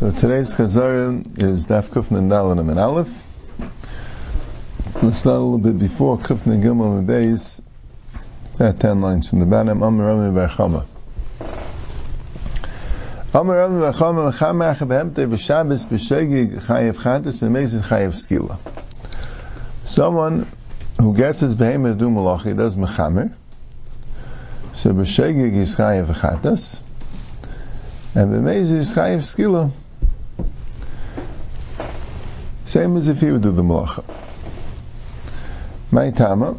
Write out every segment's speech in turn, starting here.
So today's Chazara is Daf Kufn Dalan and Aleph. Let's start a little bit before Kufn Gimel and Beis. About ten lines from the bottom. Amar Rami bar Chama. Amar Rami bar Chama Mechamach Behemte B'Shabbos B'Shegig Chayev Chantis V'Mezid Chayev Skila. Someone who gets his behemoth do malachi does mechamer. So B'Shegig is Chayev Chantis. And B'Mezid is Chayev Skila. Same as if he would do the malacha. My tama,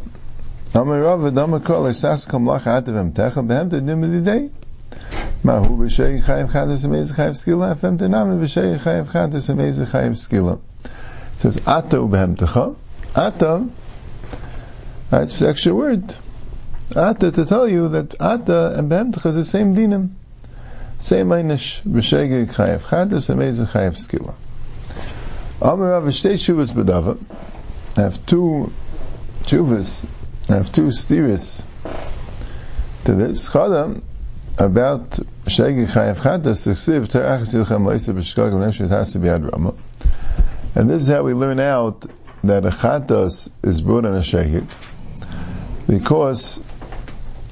Amar Rav Adama Kol Esas Kam Lacha Atav Emtecha Behem Tedim Lidei. Ma hu b'shei chayiv chadis amez chayiv skila, afem tenami b'shei chayiv chadis amez chayiv skila. It says, Ata ubehemtecha. Ata, that's the extra word. Ata to tell you that Ata and behemtecha is the same dinim. Same einish, b'shei chayiv chadis amez chayiv skila. Amar Rav Shtei Shuvas Bedava. I have two Shuvas. I have two steers to this. Chadam about Shegi Chayav Chadas, the Ksiv Terachas Yilchem Leisa B'Shkag V'Nefesh Hasi B'Yad Rama. And this is how we learn out that a Chatas is brought on a Shegi because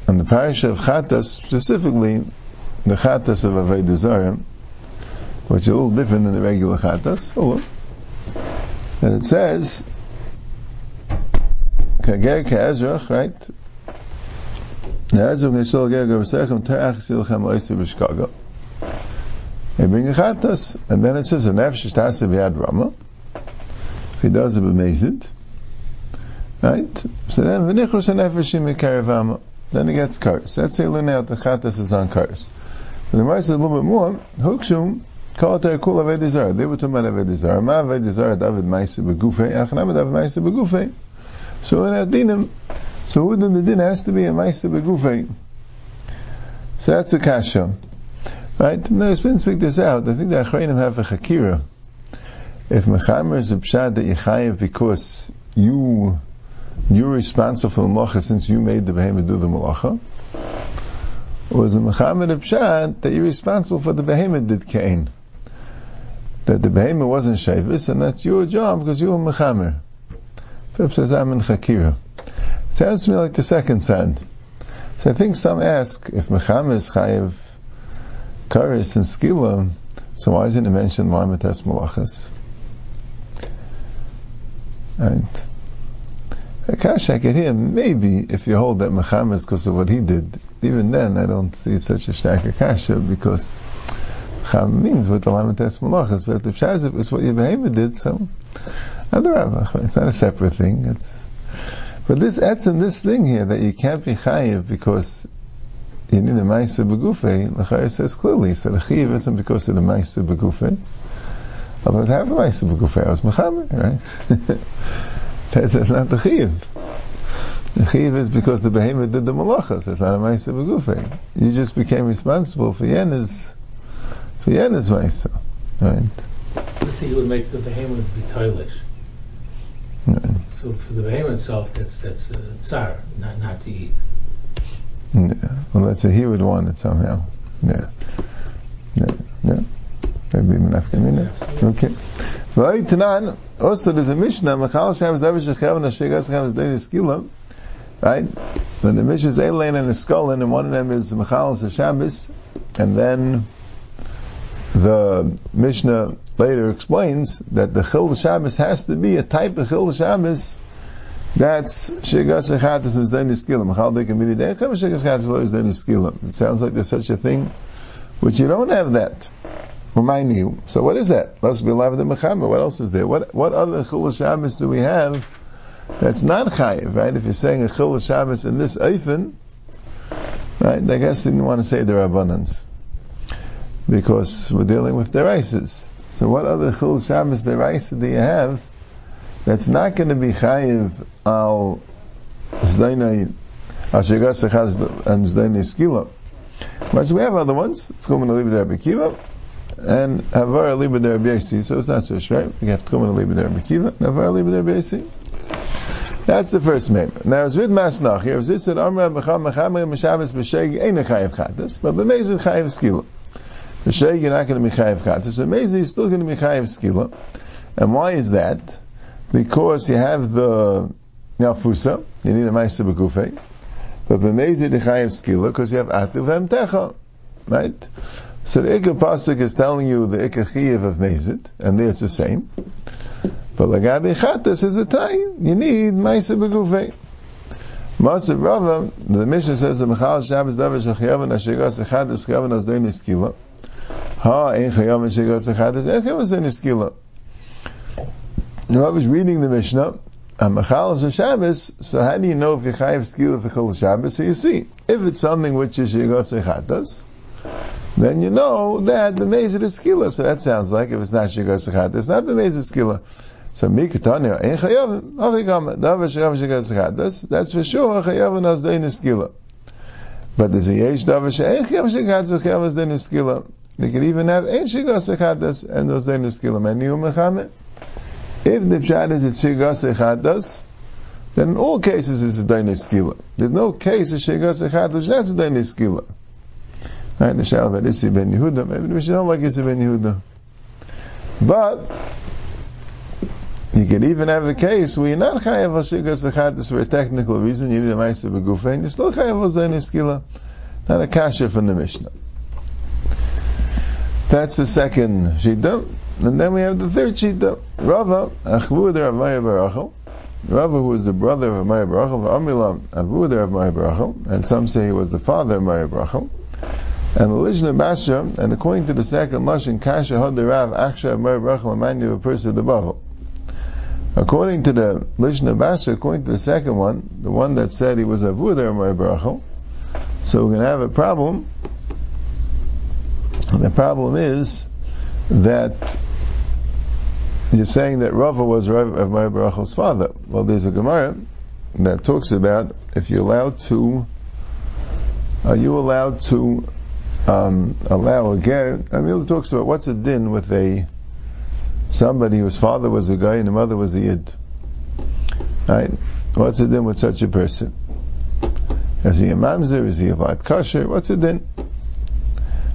on the parish of Chatas, specifically the Chatas of Aved Zarim, which is a little different than the regular Chatas, that it says Kager Ke'ezrach, right? They bring a chatas, and then it says a nefesh tasa v'yad rama. If he does it b'mezid, right? So then v'nichus a nefesh im v'ama. Then he gets kars. Let's say learn out the chatas is on kars. And the Gemara says a little bit more. Hukshum They were talking about aved zar. Ma aved zar David. Achnam David ma'ase begufei. So in Adinim, so within the din has to be a ma'ase begufei. So that's a kasha. Right? Now, it's been speak this out. I think the Achrayim have a chakira. If mechamer is a pshad that yichayev because you you're responsible for the malacha since you made the behemoth do the malacha, is a mechamer a pshad that you're responsible for the behemoth did kain? That the behemoth wasn't shavis, and that's your job because you were mechamer. Philip says, I'm in chakira. Sounds to me like the second side. So I think some ask if mechamer is chayiv karis and skila, so why didn't it mention lamites malachas? And Akash, I can hear maybe if you hold that mechamer is because of what he did. Even then, I don't see such a stack akasha because Cham means with the Lamites Malachas, but if Shazif is what behemoth did, so it's not a separate thing. It's but this adds etzim, this thing here that you can't be chayiv because you need a ma'isa begufe. Lachayir says clearly, so the chayiv isn't because of the ma'isa begufe. Otherwise, I have a ma'isa begufe. I was mechamer, right? that's, not the chayiv. The chayiv is because the behemoth did the malachas. It's not a ma'isa begufe. You just became responsible for yenas for Yenis Maisa. Right? Let's say he would make the behemoth be toilish. Right. So for the behemoth itself, that's that's uh, tsar, not not to eat. Yeah. Well, let's say he would want it somehow. Yeah. Yeah. Yeah. Maybe Menafkamina. Okay. Right, Tanan, also there's a Mishnah, Machal Shabbos Davish Shechev and Hashegas Shabbos Dei Skila, right? When the Mishnah is Elaine and Eskolin, and one of them is Machal Shabbos, and then the Mishnah later explains that the Chil Shabbos has to be a type of Chil Shabbos that's Shegas Echatis is then Niskilim. Chal can be the Shegas Echatis is then Niskilim. It sounds like there's such a thing, which you don't have that. Remind you. So what is that? Must be alive the Mechamer. What else is there? What what other Chil Shabbos do we have that's not Chayiv, right? If you're saying a Chil Shabbos in this Eifen, right, I guess you didn't want to say there are abundance because we're dealing with deraises. So what other chil Shabbos deraisa do you have that's not going to be chayiv al zdainai al shegas and zdainai skila? So we have other ones. It's going to leave there Kiva and havar liba der b'yasi. So it's not so right. We have and liba der Kiva and havar liba der b'yasi. That's the first name. Now, it's with Masnach here. This said, Amra Mecham Mecham Meshabbos B'Sheg Ein Chayiv Chatas, but B'Mezid Chayiv Skila. V'shei, you're not going to be chayiv katas. So Mezi is still going to be chayiv skila. And why is that? Because you have the Nalfusa, you need a Maisa B'Kufei. But B'mezi the chayiv skila, because you have Atu V'emtecha. Right? So the Ikka Pasuk is telling you the Ikka Chiyav of Mezid, and there it's the same. But Lagabi Chatas is a time. You need Maisa B'Kufei. Masav Rava, the Mishnah says the Mechal Shabbos Davar Shechayavan Ashigas Echadis Chayavan As Dein Iskila. Ha Ein Chayavan Ashigas Echadis Echav Dein Iskila. Rav is reading the Mishnah. Mechal is a Shabbos, so how do you know if you chayav skila for Chol Shabbos? So you see, if it's something which is Shigas Echadas, then you know that the Mezid is skila. So that sounds like if it's not Echadas, it's not the Mezid skila. So mikatanya ein chayav avigam davar chadas. That's for sure chayav and asdein skila. But there's a yesh davar she'ein chayav shigas chayav asdein skila. They can even have ein shigas chadas and asdein skila. Many umechamet. If the pshat is it's shigas chadas, then in all cases it's a dain skila. There's no case of shigas that's a dain skila. Right? The shal about Isi ben Yehuda. Maybe we should know like Isi ben Yehuda. But you could even have a case where you're not chayav hashigas achadis for a technical reason, you need a ma'aser b'gufein, you're still chayav al skila. Not a kasha from the Mishnah. That's the second shita. And then we have the third shita. Rava, achvuder of Maya Barachel. Rava, who was the brother of Maya Barachel, Amilam, of Maya Barachel, and some say he was the father of Maya Barachel. And the Lishna Basha, and according to the second Lashon, Kasha Had Rav Aksha Barachel, a man of the Bavel. According to the Lishna Basha, according to the second one, the one that said he was a Vuder Barachel, so we're going to have a problem. The problem is that you're saying that Rava was Rav of Barachel's father. Well, there's a Gemara that talks about if you're allowed to, are you allowed to um, allow a ger? I mean, it talks about what's a din with a somebody whose father was a guy and the mother was a yid. Right? What's a din with such a person? Is he a mamzer? Is he a vat kasher? What's a then?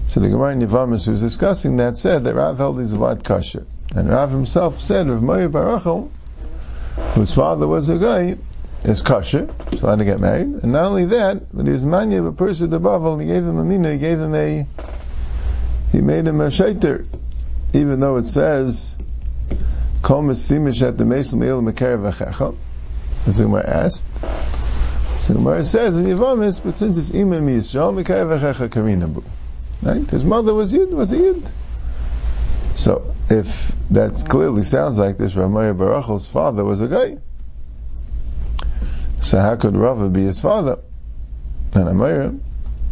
So the Gemara in Yavamis who was discussing that said that Rav held he's a vat kosher. And Rav himself said of Meir Barachel, whose father was a guy, is kosher, he's allowed to get married. And not only that, but he was manya of a person to Bavel, he gave him a mina, he gave him a, he made him a shaiter. Even though it says Kol mesimish at the mesim el mekar v'checha. As the Gemara asked. So Gemara says in Yavamis, but since it's imam Yisrael, mekar v'checha karinabu. Right? His mother was Yid, was a Yid. So, if that clearly sounds like this, Ramaya Barachel's father was a guy. So how could Rava be his father? And Amaya,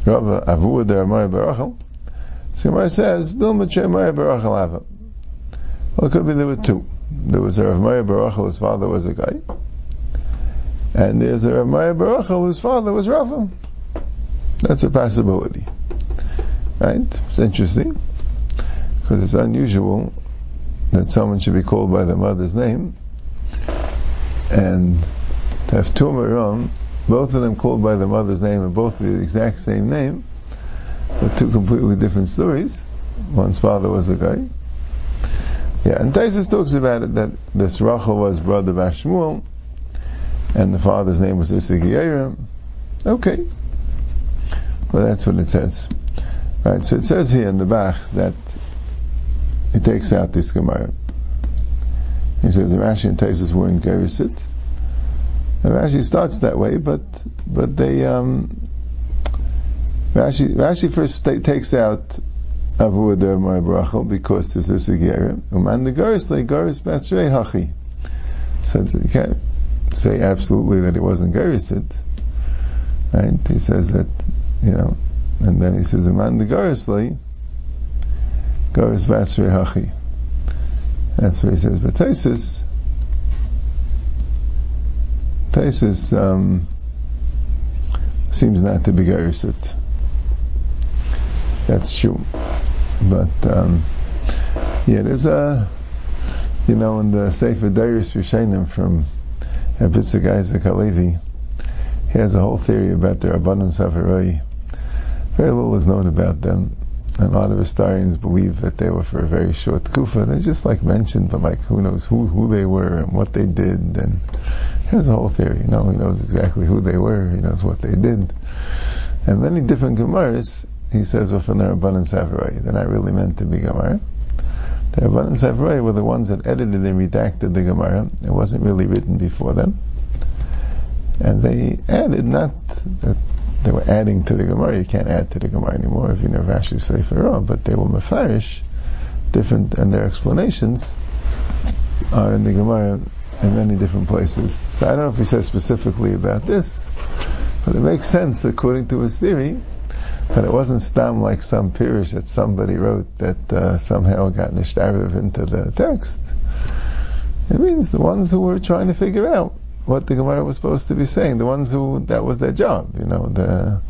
Rava, Avu de Ramaya Barachel. So Gemara says, Dilma Ramaya Barachel Ava. Well, it could be there were two. There was a Rav Meir Barachel, his father was a guy. And there's a Rav Meir Barachel, whose father was Rafa. That's a possibility. Right? It's interesting. Because it's unusual that someone should be called by their mother's name. And to have two Maram, both of them called by their mother's name and both the exact same name, but two completely different stories. One's father was a guy, yeah, and Taisus talks about it that this Rachel was brother of Ashmuel, and the father's name was Isaac Okay. Well, that's what it says. Right, so it says here in the Bach that it takes out this Gemara. He says the Rashi and Taisus were in Gerisit. And Rashi starts that way, but but they um, Rashi Rashi first takes out Avu Adar Mar Brachel because this is a Gerim. Uman the Garis like Garis Basrei Hachi. So you can't say absolutely that it wasn't Garisid. Right? He says that, you know, and then he says Uman the Garis like Garis Basrei Hachi. That's what he says. But Taisus, Taisus um, seems not to be Garisid. That's true. But um, yeah, there's a you know in the Sefer Dairis Rishonim from Epitzig Isaac Halevi, he has a whole theory about the Rabbanim Safaroi. Very little is known about them. and a lot of historians believe that they were for a very short kufa. They're just like mentioned, but like who knows who, who they were and what they did. And there's a whole theory. You know, he knows exactly who they were. He knows what they did. And many different Gemaras, he says, were from the Rabbanan Safarai. They're not really meant to be Gemara. The Rabbanan Safarai were the ones that edited and redacted the Gemara. It wasn't really written before them. And they added, not that they were adding to the Gemara. You can't add to the Gemara anymore if you never actually say Pharaoh, but they were mafarish, different, and their explanations are in the Gemara in many different places. So I don't know if he says specifically about this, but it makes sense according to his theory that it wasn't stam like some pirish that somebody wrote that uh, somehow got nishtarav into the text. It means the ones who were trying to figure out what the Gemara was supposed to be saying. The ones who that was their job, you know. The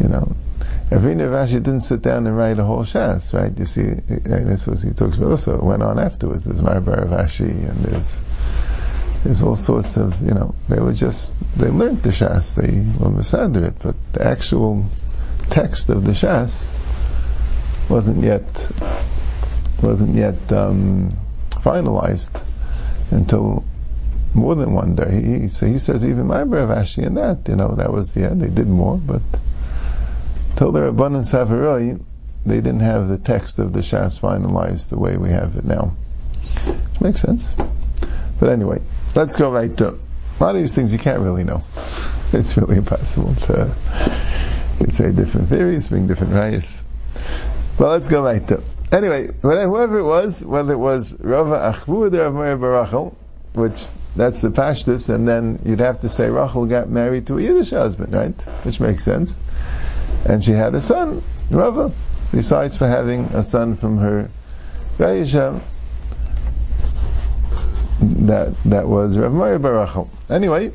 you know, Ravina Rashi didn't sit down and write a whole shas, right? You see, this was he talks about also. It went on afterwards. There's Marbar Rashi and there's there's all sorts of you know. They were just they learned the shas. They were masader it, but the actual text of the shas wasn't yet wasn't yet um, finalized until more than one day. He, so he says even my Ashi and that, you know, that was, the end. they did more, but till their abundance Savaroi, they didn't have the text of the Shas finalized the way we have it now. Which makes sense. But anyway, let's go right to, a lot of these things you can't really know. It's really impossible to, you say different theories, bring different rayas. But let's go right to. Anyway, whoever it was, whether it was Rava Achvu or Rav Barachel, which that's the pashtus, and then you'd have to say Rachel got married to a Yiddish husband, right? Which makes sense. And she had a son, Rava, besides for having a son from her Vayisha, that that was Rav Meir Barachel. Anyway,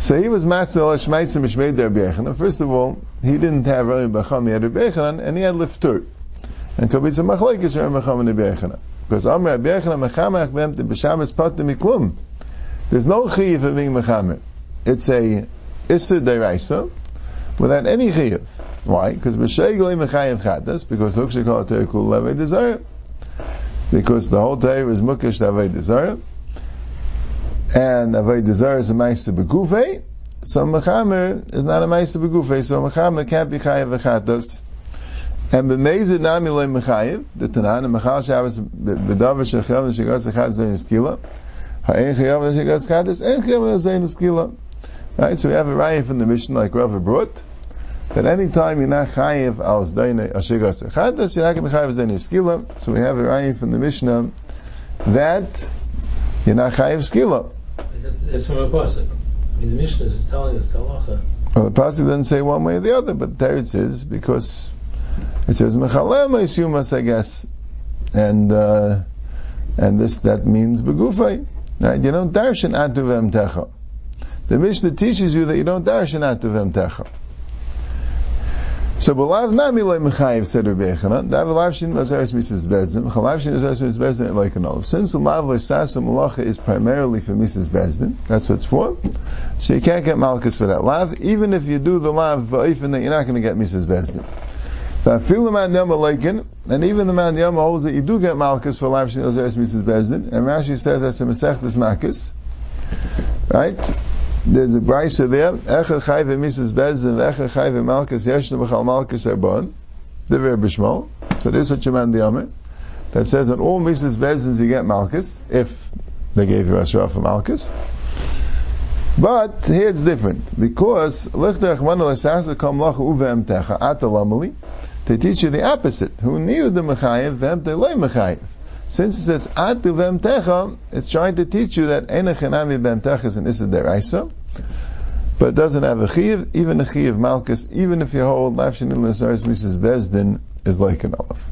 so he was master Shmaitzim Mishmeid Der First of all, he didn't have Rav Bacham, he had Rebbechanan, and he had Liftur. And Kabitza Machlaikis Rav Bacham and Rebbechanan. Because Amr Rebbechanan Mechamach Bem Te B'Shamas Patim Miklum. There's no chiyuv of being mechamer. It's a iser deraisa without any chiyuv. Why? Because b'sheigli mechayiv chadas, because hukshikol terikul levei desire. Because the whole day is mukish avei desire. And avei desire is a ma'isa begufei. So mechamer is not a ma'isa begufei. So mechamer can't be chayiv chadas. And b'meizid nami loy mechayiv, the tanan, and mechal shabbos b'davar shechel and shigos echad zayin skila. Right, so we have a raya from the mission like Rava brought, that anytime you're not chayiv al zdaina ashigas echadus, you're not going to chayiv zdaina skila. So we have a raya from the Mishnah that you're not chayiv skila. That's from a pasuk. I mean, the Mishnah is telling us talacha. Well, the pasuk doesn't say one way or the other, but there it says, because it says mechalem yisumas, I guess, and uh, and this that means begufay. Right? You don't darshan atu techa. The Mishnah teaches you that you don't darshan atu techa. So b'lav nami loy mechayiv said Rabbi Yechanan. Dav lavshin lazaris misas beis din. Chalavshin lazaris misas beis din like an olive. Since the lav l'sasa malacha is primarily for misas beis din, that's what it's for. So you can't get malchus for that lav. Even if you do the lav ba'ifin, that you're not going to get misas beis din. And even the man Yama holds that you do get Malchus for Lav Shin Ozeres misas beis din. And Rashi says that's a Masech Malchus. Right? There's a brisa there. Echa Chayve misas beis din, Echa Chayve Malchus, Yeshna B'chal Malchus Erbon. The Rebbe Shmuel. So there's such a man Yama that says that all Mrs. Bezdins you get Malchus, if they gave you a for Malchus. But here it's different because Lichtach Manal Esasa Kam Lach Uvem Techa Atalamali they teach you the opposite. Who knew the mechayiv vem loy mechayiv. Since it says atu vem techa, it's trying to teach you that enachinami vem techa is an issa deraisa, but it doesn't have a chiv, even a chiv malchus, even if you hold lafshin in Lazaris misas beis din is like an olive.